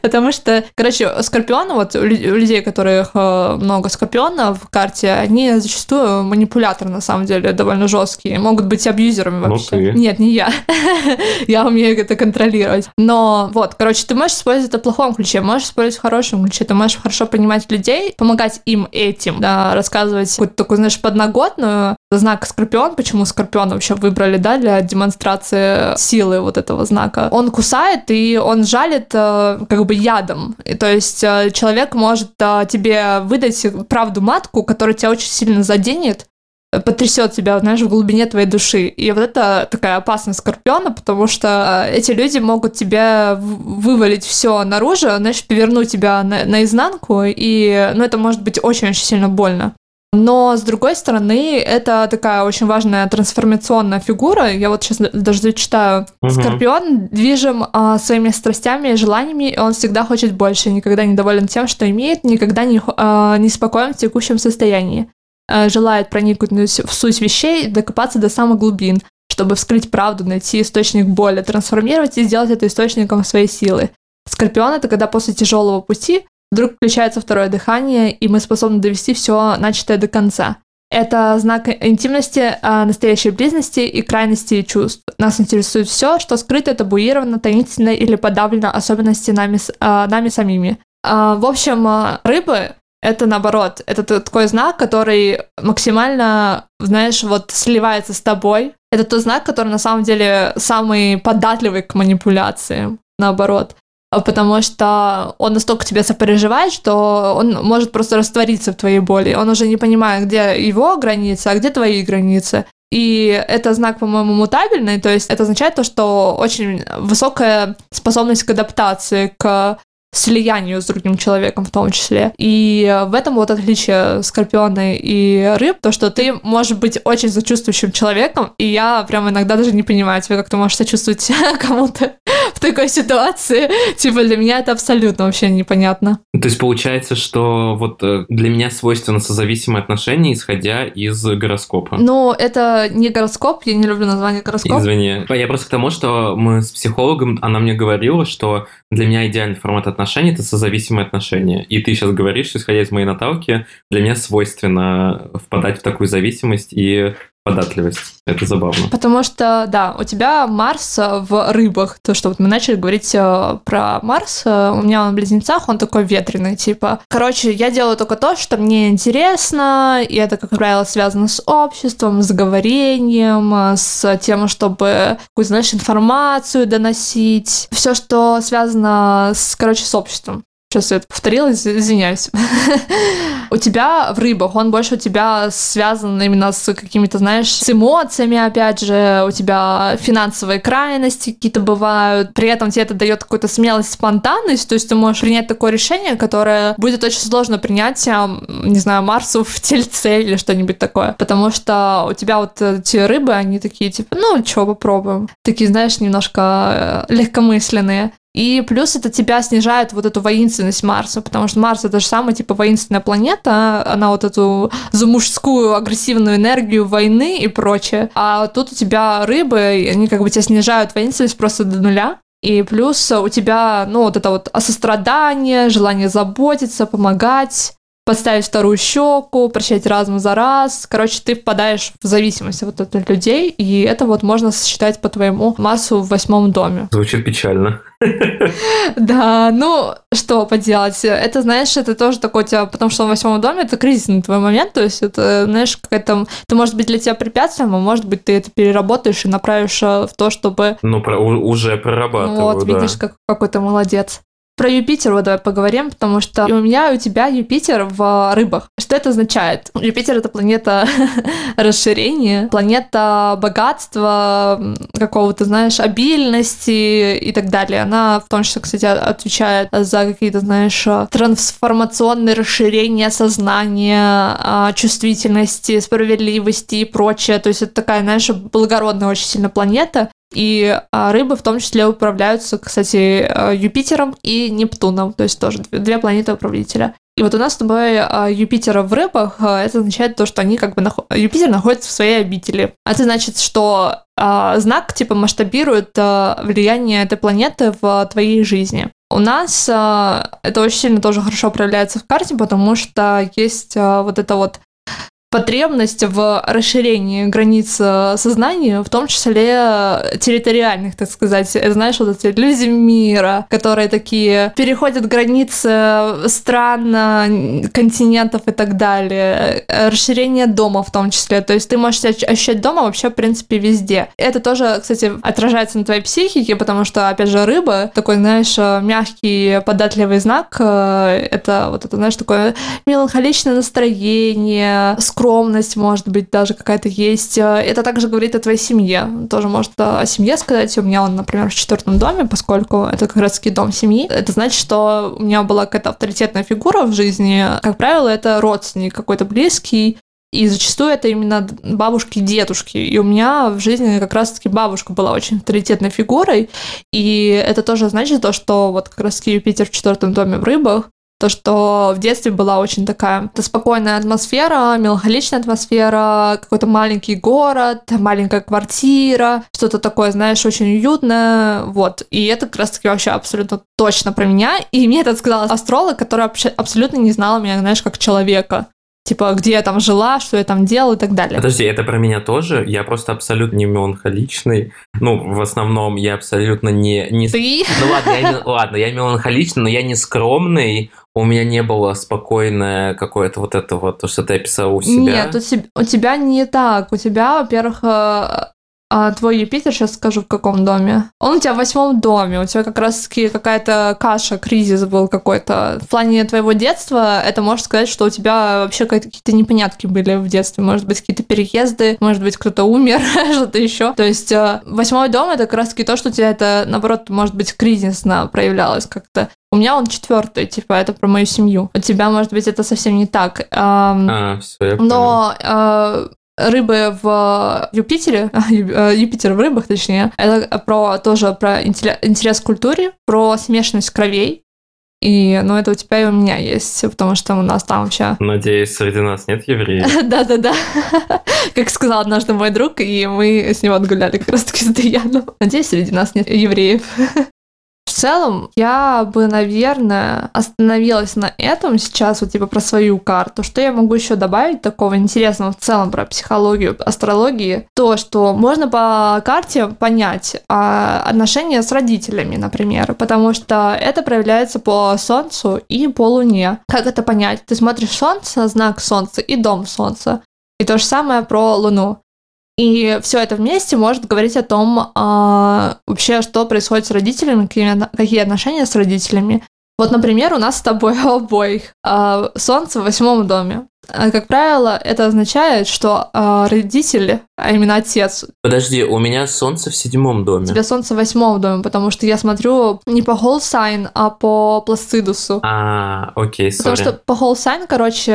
A: потому что, короче, скорпионы, вот у людей, у которых э, много скорпионов в карте, они зачастую манипуляторы, на самом деле, довольно жесткие. Могут быть абьюзерами ну вообще.
B: Ну, ты.
A: Нет, не я. я умею это контролировать. Но вот, короче, ты можешь использовать это в плохом ключе, можешь использовать в хорошем ключе. Ты можешь хорошо понимать людей, помогать им этим, да, рассказывать делать какую-то такую, знаешь, подноготную знак Скорпион. Почему Скорпион вообще выбрали, да, для демонстрации силы вот этого знака? Он кусает и он жалит э, как бы ядом. И, то есть э, человек может э, тебе выдать правду матку, которая тебя очень сильно заденет, потрясет тебя, знаешь, в глубине твоей души. И вот это такая опасность скорпиона, потому что эти люди могут тебе вывалить все наружу, знаешь, повернуть тебя на, наизнанку, и, ну, это может быть очень-очень сильно больно. Но, с другой стороны, это такая очень важная трансформационная фигура. Я вот сейчас даже зачитаю. Угу. Скорпион движим а, своими страстями и желаниями, и он всегда хочет больше, никогда не доволен тем, что имеет, никогда не, а, не спокоен в текущем состоянии. А, желает проникнуть в суть вещей, докопаться до самых глубин, чтобы вскрыть правду, найти источник боли, трансформировать и сделать это источником своей силы. Скорпион — это когда после тяжелого пути вдруг включается второе дыхание, и мы способны довести все начатое до конца. Это знак интимности, а, настоящей близости и крайности чувств. Нас интересует все, что скрыто, табуировано, таинственно или подавлено особенности нами, а, нами самими. А, в общем, рыбы это наоборот, это такой знак, который максимально, знаешь, вот сливается с тобой. Это тот знак, который на самом деле самый податливый к манипуляциям, наоборот. А потому что он настолько тебя сопереживает, что он может просто раствориться в твоей боли. Он уже не понимает, где его границы, а где твои границы. И это знак, по-моему, мутабельный, то есть это означает то, что очень высокая способность к адаптации, к слиянию с другим человеком в том числе. И в этом вот отличие Скорпиона и рыб, то, что ты можешь быть очень сочувствующим человеком, и я прям иногда даже не понимаю тебя, как ты можешь сочувствовать кому-то в такой ситуации. Типа для меня это абсолютно вообще непонятно.
B: То есть получается, что вот э, для меня свойственно созависимые отношения, исходя из гороскопа.
A: Ну, это не гороскоп, я не люблю название гороскоп.
B: Извини. Я просто к тому, что мы с психологом, она мне говорила, что для меня идеальный формат отношений – это созависимые отношения. И ты сейчас говоришь, исходя из моей наталки, для меня свойственно впадать в такую зависимость и податливость. Это забавно.
A: Потому что, да, у тебя Марс в рыбах. То, что вот мы начали говорить э, про Марс, э, у меня он в близнецах, он такой ветреный, типа. Короче, я делаю только то, что мне интересно, и это, как правило, связано с обществом, с говорением, э, с тем, чтобы какую-то, знаешь, информацию доносить. Все, что связано с, короче, с обществом. Сейчас я это повторила, извиняюсь. у тебя в рыбах, он больше у тебя связан именно с какими-то, знаешь, с эмоциями, опять же, у тебя финансовые крайности какие-то бывают, при этом тебе это дает какую-то смелость, спонтанность, то есть ты можешь принять такое решение, которое будет очень сложно принять, не знаю, Марсу в тельце или что-нибудь такое, потому что у тебя вот эти рыбы, они такие, типа, ну, что, попробуем. Такие, знаешь, немножко э, легкомысленные. И плюс это тебя снижает вот эту воинственность Марса, потому что Марс это же самая типа воинственная планета, она вот эту за мужскую агрессивную энергию войны и прочее. А тут у тебя рыбы, они как бы тебя снижают воинственность просто до нуля. И плюс у тебя, ну, вот это вот сострадание, желание заботиться, помогать, подставить вторую щеку, прощать разум за раз. Короче, ты впадаешь в зависимость вот от людей, и это вот можно считать по твоему массу в восьмом доме.
B: Звучит печально.
A: Да, ну, что поделать. Это, знаешь, это тоже такой у тебя, потому что в восьмом доме это кризисный твой момент, то есть это, знаешь, какая-то, это может быть для тебя препятствием, а может быть ты это переработаешь и направишь э, в то, чтобы...
B: Ну, про, уже прорабатываю,
A: Вот,
B: да.
A: видишь, как, какой то молодец. Про Юпитер вот давай поговорим, потому что у меня, и у тебя Юпитер в рыбах. Что это означает? Юпитер — это планета расширения, планета богатства, какого-то, знаешь, обильности и так далее. Она в том числе, кстати, отвечает за какие-то, знаешь, трансформационные расширения сознания, а, чувствительности, справедливости и прочее. То есть это такая, знаешь, благородная очень сильно планета. И а, рыбы в том числе управляются, кстати, э, Юпитером и Нептуном, то есть тоже две планеты управителя. И вот у нас с тобой а, Юпитера в рыбах, а, это означает то, что они как бы наход... Юпитер находится в своей обители. А это значит, что знак типа масштабирует влияние этой планеты в твоей жизни. У нас это очень сильно тоже хорошо проявляется в карте, потому что есть вот это вот потребность в расширении границ э, сознания, в том числе территориальных, так сказать. Знаешь, вот эти люди мира, которые такие переходят границы стран, континентов и так далее. Расширение дома в том числе. То есть ты можешь ощущать дома вообще, в принципе, везде. Это тоже, кстати, отражается на твоей психике, потому что, опять же, рыба, такой, знаешь, мягкий, податливый знак, э, это вот это, знаешь, такое меланхоличное настроение, скромность скромность, может быть, даже какая-то есть. Э, это также говорит о твоей семье. Тоже может о семье сказать. У меня он, например, в четвертом доме, поскольку это как раз-таки дом семьи. Это значит, что у меня была какая-то авторитетная фигура в жизни. Как правило, это родственник какой-то близкий, и зачастую это именно бабушки и дедушки. И у меня в жизни как раз-таки бабушка была очень авторитетной фигурой. И это тоже значит то, что вот как раз-таки Юпитер в четвертом доме в рыбах, то, что в детстве была очень такая спокойная атмосфера, меланхоличная атмосфера, какой-то маленький город, маленькая квартира, что-то такое, знаешь, очень уютное, вот. И это как раз-таки вообще абсолютно точно про меня. И мне это сказала астролог, которая абсолютно не знала меня, знаешь, как человека типа, где я там жила, что я там делала и так далее.
B: Подожди, это про меня тоже? Я просто абсолютно не меланхоличный. Ну, в основном я абсолютно не... не...
A: Ты?
B: Ну ладно, я, ладно, я меланхоличный, но я не скромный. У меня не было спокойное какое-то вот это вот, то, что ты описал у себя.
A: Нет, у, у тебя не так. У тебя, во-первых, э, а твой Юпитер, сейчас скажу, в каком доме. Он у тебя в восьмом доме. У тебя как раз-таки какая-то каша, кризис был какой-то. В плане твоего детства это может сказать, что у тебя вообще какие-то непонятки были в детстве. Может быть, какие-то переезды, может быть, кто-то умер, что-то еще. То есть э, восьмой дом это как раз-таки то, что у тебя это, наоборот, может быть, кризисно проявлялось как-то. У меня он четвертый, типа, это про мою семью. У тебя, может быть, это совсем не так.
B: А, все, я
A: Но э, рыбы в Юпитере, э, Юпитер в рыбах, точнее, это про тоже про интерес к культуре, про смешанность кровей. И, ну, это у тебя и у меня есть, потому что у нас там вообще...
B: Надеюсь, среди нас нет евреев.
A: Да-да-да. Как сказал однажды мой друг, и мы с ним отгуляли как раз-таки с Даяном. Надеюсь, среди нас нет евреев. Целом, я бы, наверное, остановилась на этом сейчас, вот типа про свою карту. Что я могу еще добавить такого интересного в целом про психологию, астрологии? То, что можно по карте понять а, отношения с родителями, например, потому что это проявляется по Солнцу и по Луне. Как это понять? Ты смотришь Солнце, знак Солнца и дом Солнца. И то же самое про Луну. И все это вместе может говорить о том, а, вообще, что происходит с родителями, какие, какие отношения с родителями. Вот, например, у нас с тобой обоих а, Солнце в восьмом доме. А, как правило, это означает, что э, родители, а именно отец...
B: Подожди, у меня солнце в седьмом доме.
A: У тебя солнце в восьмом доме, потому что я смотрю не по sign, а по пластидусу.
B: А, окей, sorry.
A: Потому что по sign, короче,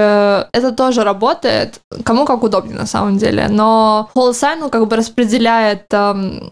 A: это тоже работает, кому как удобнее на самом деле, но whole sign как бы распределяет эм,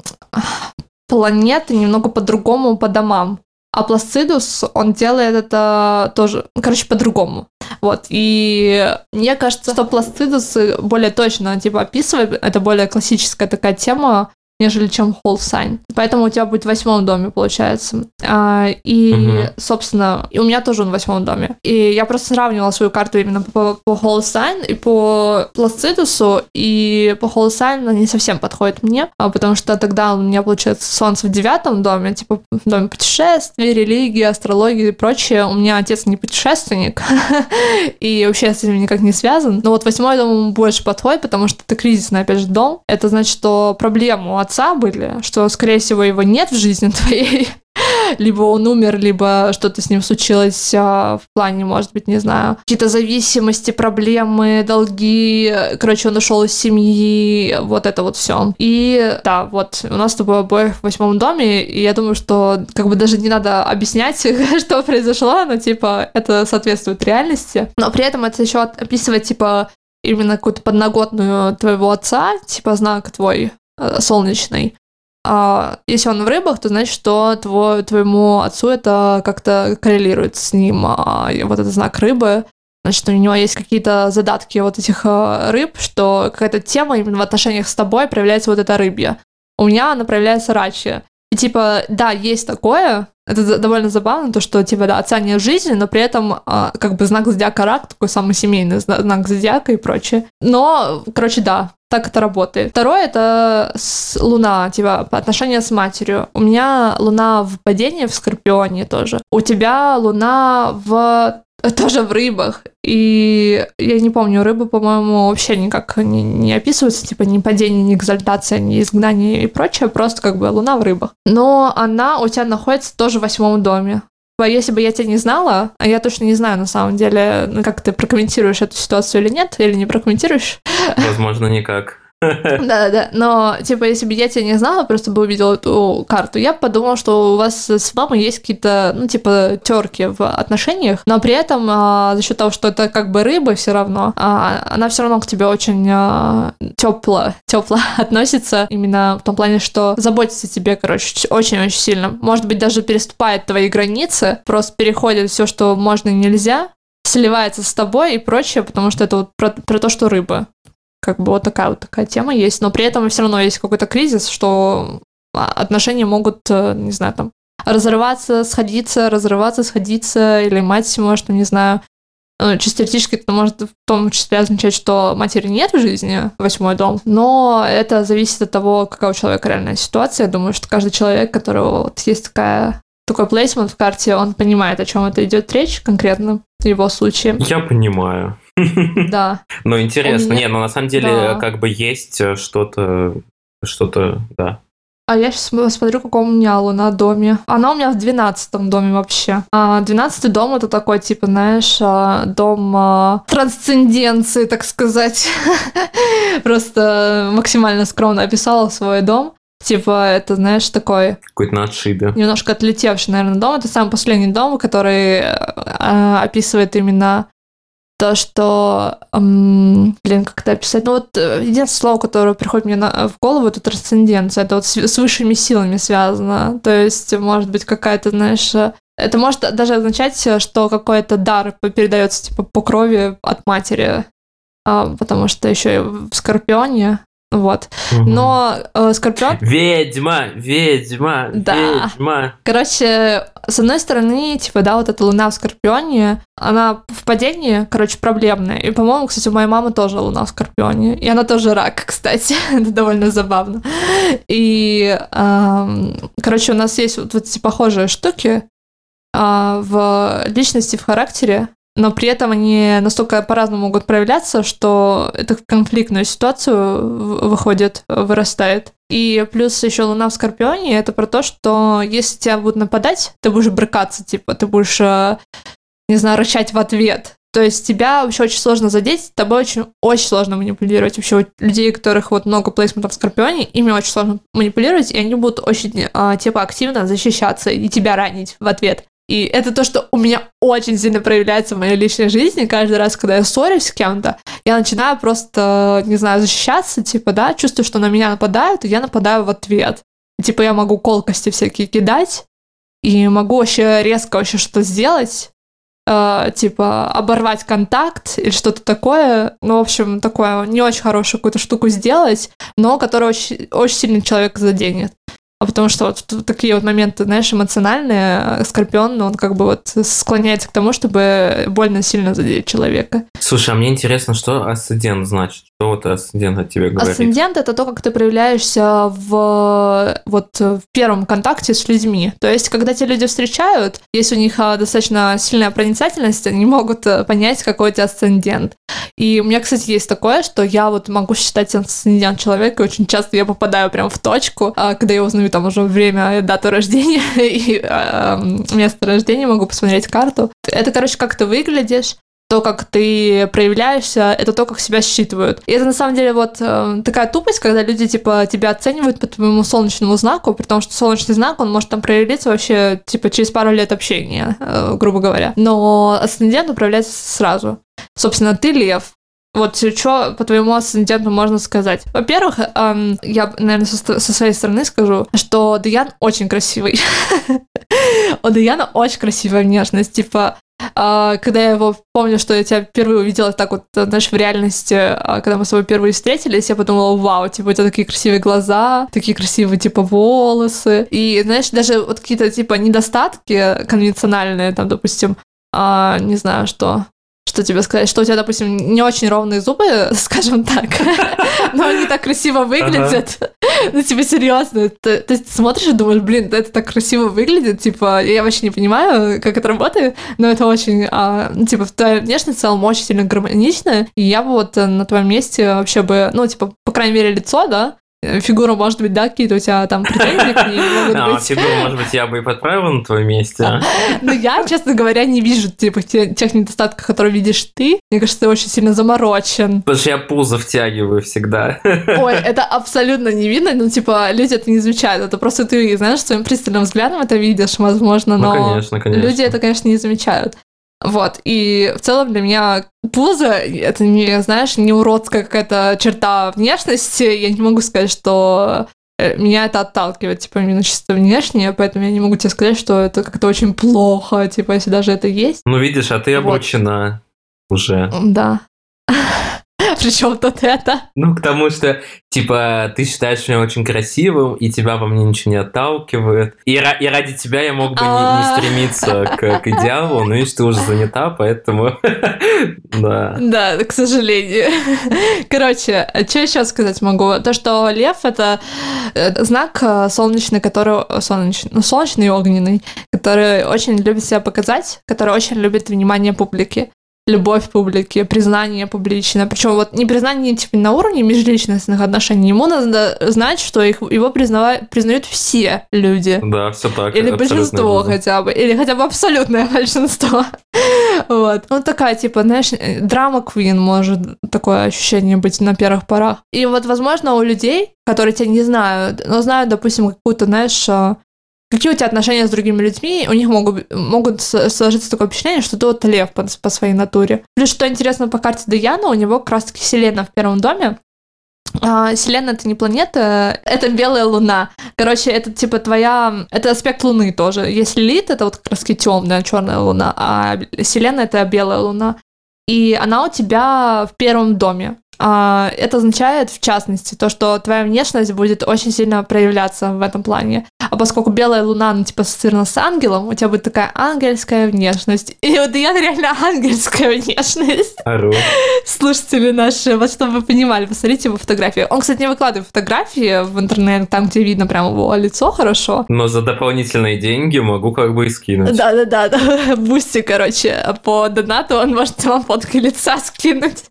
A: планеты немного по-другому по домам. А Пласцидус, он делает это тоже, короче, по-другому. Вот, и мне кажется, что Пласцидус более точно, типа, описывает, это более классическая такая тема, нежели чем whole sign. Поэтому у тебя будет в восьмом доме, получается. А, и, угу. собственно, и у меня тоже он в восьмом доме. И я просто сравнивала свою карту именно по, по whole sign и по плацидусу, и по whole sign не совсем подходит мне, а, потому что тогда у меня, получается, солнце в девятом доме, типа в доме путешествий, религии, астрологии и прочее. У меня отец не путешественник, и вообще с этим никак не связан. Но вот восьмой дом больше подходит, потому что это кризисный, опять же, дом. Это значит, что проблему отца были, что, скорее всего, его нет в жизни твоей, либо он умер, либо что-то с ним случилось а, в плане, может быть, не знаю, какие-то зависимости, проблемы, долги. Короче, он ушел из семьи, вот это вот все. И да, вот у нас с тобой обоих в восьмом доме, и я думаю, что как бы даже не надо объяснять, что произошло, но типа это соответствует реальности. Но при этом это еще описывает типа именно какую-то подноготную твоего отца, типа знак твой, солнечный. А если он в рыбах, то значит, что твой, твоему отцу это как-то коррелирует с ним. А вот этот знак рыбы, значит, у него есть какие-то задатки вот этих а, рыб, что какая-то тема именно в отношениях с тобой проявляется вот эта рыбья. У меня она проявляется рачья. Типа, да, есть такое, это довольно забавно, то, что, типа, да, отца нет в жизни, но при этом, а, как бы, знак зодиака рак, такой самый семейный знак зодиака и прочее. Но, короче, да, так это работает. Второе — это с луна, типа, по отношению с матерью. У меня луна в падении в Скорпионе тоже. У тебя луна в тоже в рыбах. И я не помню, рыбы, по-моему, вообще никак не, не описываются, типа ни падение, ни экзальтация, ни изгнание и прочее, просто как бы луна в рыбах. Но она у тебя находится тоже в восьмом доме. Если бы я тебя не знала, а я точно не знаю на самом деле, ну, как ты прокомментируешь эту ситуацию или нет, или не прокомментируешь.
B: Возможно, никак.
A: Да, да, но, типа, если бы я тебя не знала, просто бы увидела эту карту, я бы подумала, что у вас с мамой есть какие-то, ну, типа, терки в отношениях, но при этом а, за счет того, что это как бы рыба все равно, а, она все равно к тебе очень а, тепло, тепло относится, именно в том плане, что заботится о тебе, короче, очень-очень сильно. Может быть, даже переступает твои границы, просто переходит все, что можно и нельзя, сливается с тобой и прочее, потому что это вот про, про то, что рыба. Как бы вот такая вот такая тема есть, но при этом все равно есть какой-то кризис, что а, отношения могут, э, не знаю, там, разрываться, сходиться, разрываться, сходиться, или мать может, не знаю, ну, чисто теоретически это может в том числе означать, что матери нет в жизни, восьмой дом, но это зависит от того, какая у человека реальная ситуация. Я думаю, что каждый человек, у которого вот есть такая такой плейсмент в карте, он понимает, о чем это идет речь конкретно в его случае.
B: Я понимаю.
A: Да.
B: Ну, интересно. Не, ну на самом деле, как бы есть э, что-то, что-то, да.
A: А я сейчас смотрю, каком у меня луна доме. Она у меня в двенадцатом доме вообще. А двенадцатый дом это такой, типа, знаешь, а, дом а, трансценденции, так сказать. Просто максимально скромно описала свой дом. Типа, это, знаешь, такой...
B: Какой-то на отшибе.
A: Немножко отлетевший, наверное, дом. Это самый последний дом, который э, описывает именно то, что, эм, блин, как это описать? Ну вот э, единственное слово, которое приходит мне на, в голову, это трансценденция. Это вот с, с высшими силами связано. То есть, может быть, какая-то, знаешь, э, это может даже означать, что какой-то дар передается типа по крови от матери, а, потому что еще и в Скорпионе вот. Угу. Но э, Скорпион...
B: Ведьма, ведьма, да. ведьма.
A: Короче, с одной стороны, типа, да, вот эта луна в Скорпионе, она в падении, короче, проблемная. И, по-моему, кстати, у моей мамы тоже луна в Скорпионе. И она тоже рак, кстати. Это довольно забавно. И, э, короче, у нас есть вот, вот эти похожие штуки э, в личности, в характере но при этом они настолько по-разному могут проявляться, что это в конфликтную ситуацию выходит, вырастает. И плюс еще Луна в Скорпионе это про то, что если тебя будут нападать, ты будешь брыкаться, типа, ты будешь, э, не знаю, рычать в ответ. То есть тебя вообще очень сложно задеть, тобой очень, очень сложно манипулировать. Вообще людей, у которых вот много плейсментов в Скорпионе, ими очень сложно манипулировать, и они будут очень, а, типа, активно защищаться и тебя ранить в ответ. И это то, что у меня очень сильно проявляется в моей личной жизни. Каждый раз, когда я ссорюсь с кем-то, я начинаю просто, не знаю, защищаться, типа, да, чувствую, что на меня нападают, и я нападаю в ответ. Типа, я могу колкости всякие кидать, и могу вообще резко вообще что-то сделать, э, типа, оборвать контакт или что-то такое. Ну, в общем, такое не очень хорошую какую-то штуку сделать, но которая очень, очень сильно человека заденет а потому что вот такие вот моменты, знаешь, эмоциональные, Скорпион, он как бы вот склоняется к тому, чтобы больно сильно задеть человека.
B: Слушай, а мне интересно, что асцендент значит? Что вот асцендент от тебя говорит?
A: Асцендент — это то, как ты проявляешься в, вот, в первом контакте с людьми. То есть, когда те люди встречают, если у них а, достаточно сильная проницательность, они могут э, понять, какой у тебя асцендент. И у меня, кстати, есть такое, что я вот могу считать асцендент человека, и очень часто я попадаю прям в точку, а, когда я узнаю там уже время, дату рождения и э, место рождения, могу посмотреть карту. Это, короче, как ты выглядишь, то, как ты проявляешься, это то, как себя считывают. И это на самом деле вот э, такая тупость, когда люди типа тебя оценивают по твоему солнечному знаку, при том, что солнечный знак, он может там проявиться вообще типа через пару лет общения, э, грубо говоря. Но асцендент управляется сразу. Собственно, ты лев, Вот что по твоему асценденту можно сказать? Во-первых, эм, я, наверное, со, со своей стороны скажу, что Даян очень красивый. У Даяна очень красивая внешность. Типа, когда я его помню, что я тебя впервые увидела так вот, знаешь, в реальности, а, когда мы с тобой впервые встретились, я подумала, вау, типа, у тебя такие красивые глаза, такие красивые, типа, волосы. И, знаешь, даже вот какие-то, типа, недостатки конвенциональные, там, допустим, а, не знаю, что что тебе сказать, что у тебя, допустим, не очень ровные зубы, скажем так, но они так красиво выглядят. Ну, типа, серьезно. Ты, ты смотришь и думаешь, блин, это так красиво выглядит, типа, я вообще не понимаю, как это работает, но это очень, а, ну, типа, твоя внешность в целом очень сильно гармоничная, и я бы вот э, на твоем месте вообще бы, ну, типа, по крайней мере, лицо, да, фигура, может быть, да, какие-то у тебя там претензии к ней могут
B: а,
A: быть.
B: фигуру, может быть, я бы и подправил на твоем месте. А?
A: Но я, честно говоря, не вижу типа тех недостатков, которые видишь ты. Мне кажется, ты очень сильно заморочен.
B: Потому что я пузо втягиваю всегда.
A: Ой, это абсолютно не видно, ну, типа, люди это не замечают. Это просто ты, знаешь, своим пристальным взглядом это видишь, возможно, ну, но
B: ну, конечно, конечно.
A: люди это, конечно, не замечают. Вот, и в целом для меня пузо, это не, знаешь, не уродская какая-то черта внешности, я не могу сказать, что э, меня это отталкивает, типа, именно чисто внешне, поэтому я не могу тебе сказать, что это как-то очень плохо, типа, если даже это есть.
B: Ну, видишь, а ты обручена вот. уже.
A: Да. Причем тут это?
B: Ну, к тому, что, типа, ты считаешь меня очень красивым, и тебя во мне ничего не отталкивает. И, и ради тебя я мог бы не, не а. стремиться к, к идеалу, но видишь, ты уже занята, поэтому... Да.
A: Да, к сожалению. Короче, что еще сказать могу? То, что лев — это э, знак э, солнечный, который... Солнечный, ну, солнечный и огненный, который очень любит себя показать, который очень любит внимание публики любовь публики, признание публичное. Причем вот не признание типа на уровне межличностных отношений. Ему надо знать, что их, его признавают, признают все люди.
B: Да, все так.
A: Или большинство верно. хотя бы. Или хотя бы абсолютное большинство. вот. Ну, такая, типа, знаешь, драма Квин может такое ощущение быть на первых порах. И вот, возможно, у людей, которые тебя не знают, но знают, допустим, какую-то, знаешь, а, Какие у тебя отношения с другими людьми? У них могут, могут сложиться такое впечатление, что ты вот лев по, по своей натуре. Плюс, что интересно по карте Даяна, у него как раз-таки Селена в первом доме. А, Селена это не планета, это белая луна. Короче, это типа твоя... Это аспект Луны тоже. Если Лит, это вот как раз темная черная луна, а Селена это белая луна. И она у тебя в первом доме. А, это означает, в частности, то, что твоя внешность будет очень сильно проявляться в этом плане. А поскольку белая луна, ну, типа, ассоциирована с ангелом, у тебя будет такая ангельская внешность. И вот я реально ангельская внешность.
B: Ару.
A: Слушатели наши, вот чтобы вы понимали, посмотрите его фотографии. Он, кстати, не выкладывает фотографии в интернет, там, где видно прямо его лицо хорошо.
B: Но за дополнительные деньги могу как бы и скинуть.
A: Да-да-да, Boosty, короче, по донату он может вам фотки лица скинуть.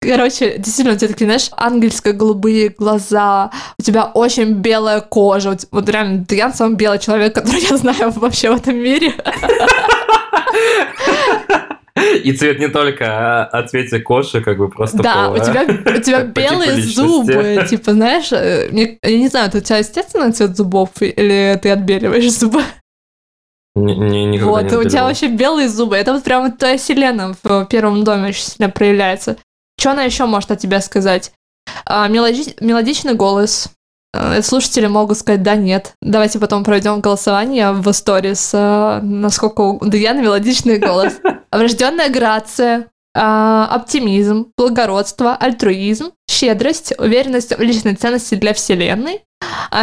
A: Короче, действительно, у тебя такие, знаешь, ангельско-голубые глаза, у тебя очень белая кожа. Вот реально, ты я самый белый человек, который я знаю вообще в этом мире.
B: И цвет не только о цвете кожи, как бы просто
A: Да, у тебя, у тебя белые зубы, типа, знаешь, э, мне, я не знаю, это у тебя естественный цвет зубов или ты отбеливаешь зубы?
B: Не, не,
A: вот,
B: не
A: у тебя вообще белые зубы. Это вот прям твоя селена в первом доме очень сильно проявляется. Что она еще может о тебе сказать? А, мелоди... Мелодичный голос. А, слушатели могут сказать да, нет. Давайте потом проведем голосование в сторис, а, насколько у Даяны мелодичный голос. Врожденная грация, а, оптимизм, благородство, альтруизм, щедрость, уверенность в личной ценности для Вселенной,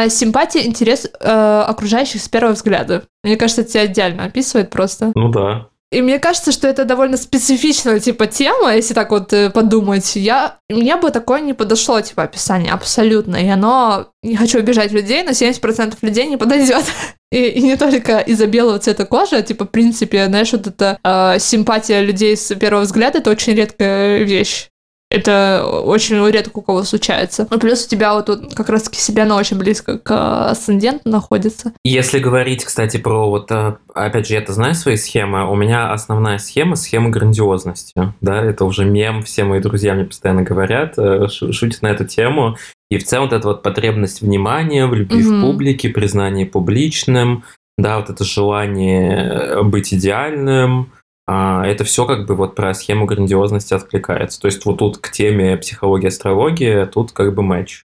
A: симпатия, интерес э, окружающих с первого взгляда. Мне кажется, это тебя идеально описывает просто.
B: Ну да.
A: И мне кажется, что это довольно специфичная, типа, тема, если так вот э, подумать. Я, мне бы такое не подошло, типа, описание, абсолютно. И оно, не хочу обижать людей, но 70% людей не подойдет. И, и не только из-за белого цвета кожи, а, типа, в принципе, знаешь, вот эта э, симпатия людей с первого взгляда, это очень редкая вещь. Это очень редко у кого случается. Ну, плюс у тебя вот тут как раз-таки Селена очень близко к асценденту находится.
B: Если говорить, кстати, про вот, э, опять же, я-то знаю свои схемы, у меня основная схема – схема грандиозности. Да, это уже мем, все мои друзья мне постоянно говорят, э, шутят на эту тему. И в целом вот эта вот потребность внимания, в любви mm-hmm. в публике, признание публичным, да, вот это желание быть идеальным, а, это все как бы вот про схему грандиозности откликается. То есть вот тут к теме психология, астрология, тут как бы матч.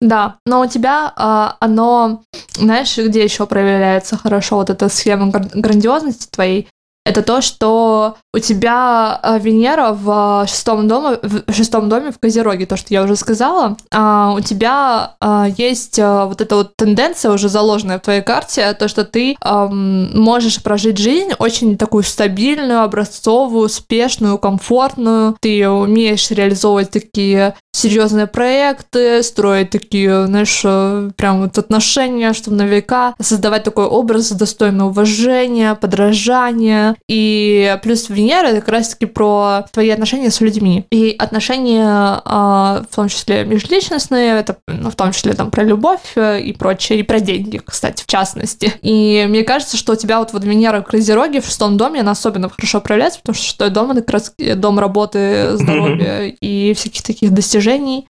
A: Да, но у тебя а, оно, знаешь, где еще проявляется хорошо вот эта схема грандиозности твоей? Это то, что у тебя э, Венера в шестом доме, в шестом доме в Козероге, то, что я уже сказала, а у тебя а, есть э, вот эта вот тенденция уже заложенная в твоей карте, то, что ты можешь прожить жизнь очень такую стабильную, образцовую, успешную, комфортную, ты умеешь реализовывать такие серьезные проекты, строить такие, знаешь, э, прям вот отношения, чтобы на века создавать такой образ достойного уважения, подражания. И плюс Венера это как раз-таки про твои отношения с людьми. И отношения, а, в том числе межличностные, это ну, в том числе там про любовь э, и прочее, и про деньги, кстати, в частности. И мне кажется, что у тебя вот, вот Венера в Козероге в шестом доме, она особенно хорошо проявляется, потому что шестой дом это как раз дом работы, здоровья и всяких таких достижений достижений.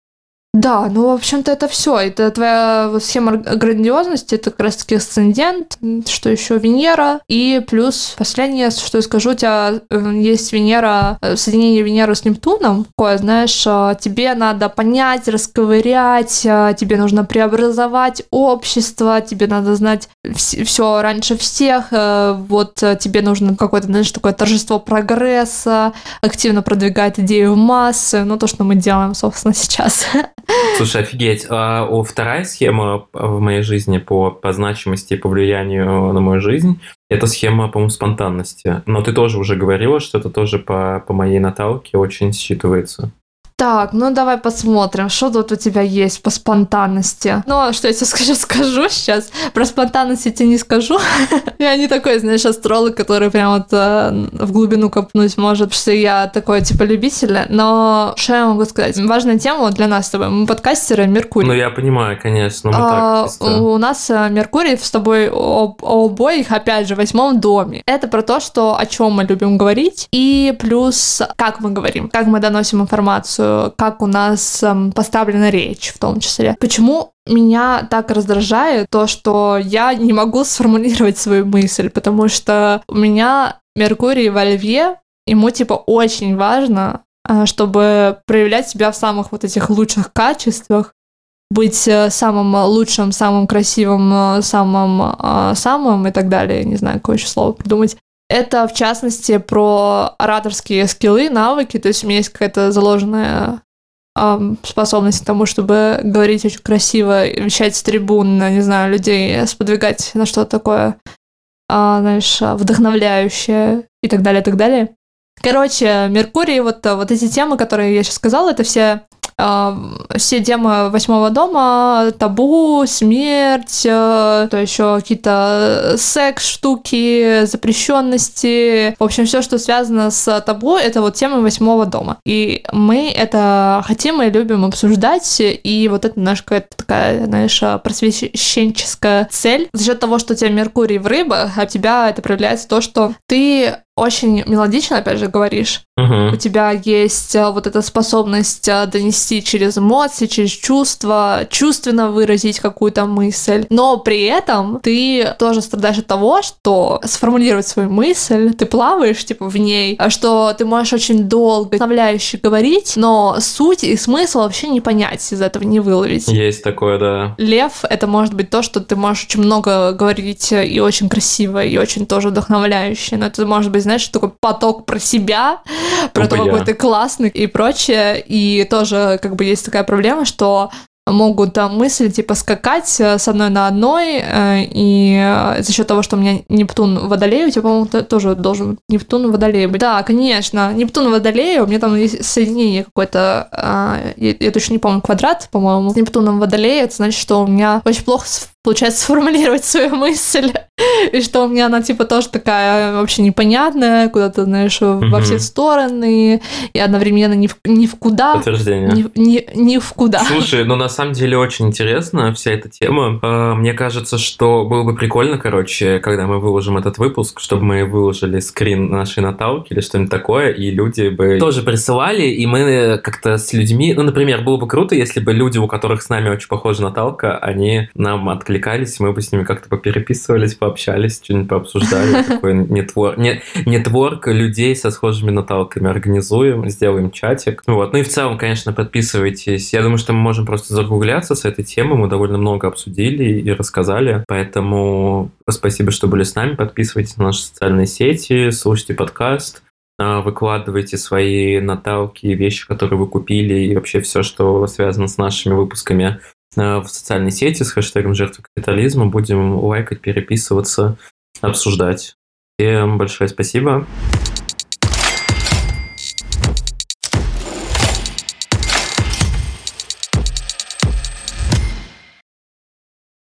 A: Да, ну, в общем-то, это все. Это твоя схема грандиозности, это как раз-таки асцендент, что еще Венера, и плюс последнее, что я скажу, у тебя э, есть Венера, э, соединение Венеры с Нептуном, такое, знаешь, э, тебе надо понять, расковырять, тебе нужно преобразовать общество, тебе надо знать все раньше всех, вот тебе нужно какое-то, знаешь, такое торжество прогресса, активно продвигать идею в массы, ну, то, что мы делаем, собственно, сейчас.
B: Слушай, офигеть. А о, вторая схема в моей жизни по, по значимости и по влиянию на мою жизнь – это схема, по-моему, спонтанности. Но ты тоже уже говорила, что это тоже по, по моей наталке очень считывается.
A: Так, ну давай посмотрим, что тут у тебя есть по спонтанности. Ну, а что я тебе скажу, скажу сейчас. Про спонтанность я тебе не скажу. я не такой, знаешь, астролог, который прям вот э, в глубину копнуть может, что я такой, типа, любитель. Но что я могу сказать? Важная тема для нас с тобой. Мы подкастеры Меркурий.
B: Ну, я понимаю, конечно. Мы а, так чисто...
A: У нас э, Меркурий с тобой об, обоих, опять же, в восьмом доме. Это про то, что о чем мы любим говорить, и плюс как мы говорим, как мы доносим информацию как у нас эм, поставлена речь в том числе. Почему меня так раздражает то, что я не могу сформулировать свою мысль, потому что у меня Меркурий во Льве, ему типа очень важно, э, чтобы проявлять себя в самых вот этих лучших качествах, быть э, самым лучшим, самым красивым, э, самым самым и так далее. Не знаю, какое еще слово придумать. Это, в частности, про ораторские скиллы, навыки. То есть у меня есть какая-то заложенная эм, способность к тому, чтобы говорить очень красиво, вещать с трибун, не знаю, людей, сподвигать на что-то такое, э, знаешь, вдохновляющее и так далее, и так далее. Короче, Меркурий, вот, вот эти темы, которые я сейчас сказала, это все все темы восьмого дома, табу, смерть, э, то еще какие-то секс штуки, запрещенности. В общем, все, что связано с табу, это вот темы восьмого дома. И мы это хотим и любим обсуждать, и вот это наша какая-то такая, знаешь, просвещенческая цель. За счет того, что у тебя Меркурий в рыбах, а у тебя это проявляется то, что ты очень мелодично, опять же, говоришь.
B: Uh-huh.
A: У тебя есть э, вот эта способность э, донести через эмоции, через чувства, чувственно выразить какую-то мысль. Но при этом ты тоже страдаешь от того, что сформулировать свою мысль, ты плаваешь, типа, в ней, а что ты можешь очень долго вставляюще говорить, но суть и смысл вообще не понять, из этого не выловить.
B: Есть такое, да.
A: Лев — это может быть то, что ты можешь очень много говорить и очень красиво, и очень тоже вдохновляюще, но это может быть знаешь, такой поток про себя, про то, какой ты классный и прочее. И тоже как бы есть такая проблема, что могут там мысли типа скакать э, с одной на одной, э, и э, за счет того, что у меня Нептун в Водолее, у тебя, по-моему, тоже должен Нептун в Водолее быть. Да, конечно, Нептун в Водолее, у меня там есть соединение какое-то, я, я точно не помню, квадрат, по-моему, с Нептуном в Водолее, это значит, что у меня очень плохо получается сформулировать свою мысль, и что у меня она типа тоже такая вообще непонятная, куда-то, знаешь, mm-hmm. во все стороны, и одновременно ни в, ни в куда.
B: Подтверждение.
A: Ни, ни, ни в куда.
B: Слушай, ну на самом деле очень интересно вся эта тема. А, мне кажется, что было бы прикольно, короче, когда мы выложим этот выпуск, чтобы мы выложили скрин нашей Наталки или что-нибудь такое, и люди бы тоже присылали, и мы как-то с людьми, ну, например, было бы круто, если бы люди, у которых с нами очень похожа Наталка, они нам откликались откликались, мы бы с ними как-то попереписывались, пообщались, что-нибудь пообсуждали. Такой нетвор... нетворк людей со схожими наталками организуем, сделаем чатик. Вот. Ну и в целом, конечно, подписывайтесь. Я думаю, что мы можем просто загугляться с этой темой. Мы довольно много обсудили и рассказали. Поэтому спасибо, что были с нами. Подписывайтесь на наши социальные сети, слушайте подкаст. А, выкладывайте свои наталки, вещи, которые вы купили, и вообще все, что связано с нашими выпусками в социальной сети с хэштегом жертвы капитализма. Будем лайкать, переписываться, обсуждать. Всем большое спасибо.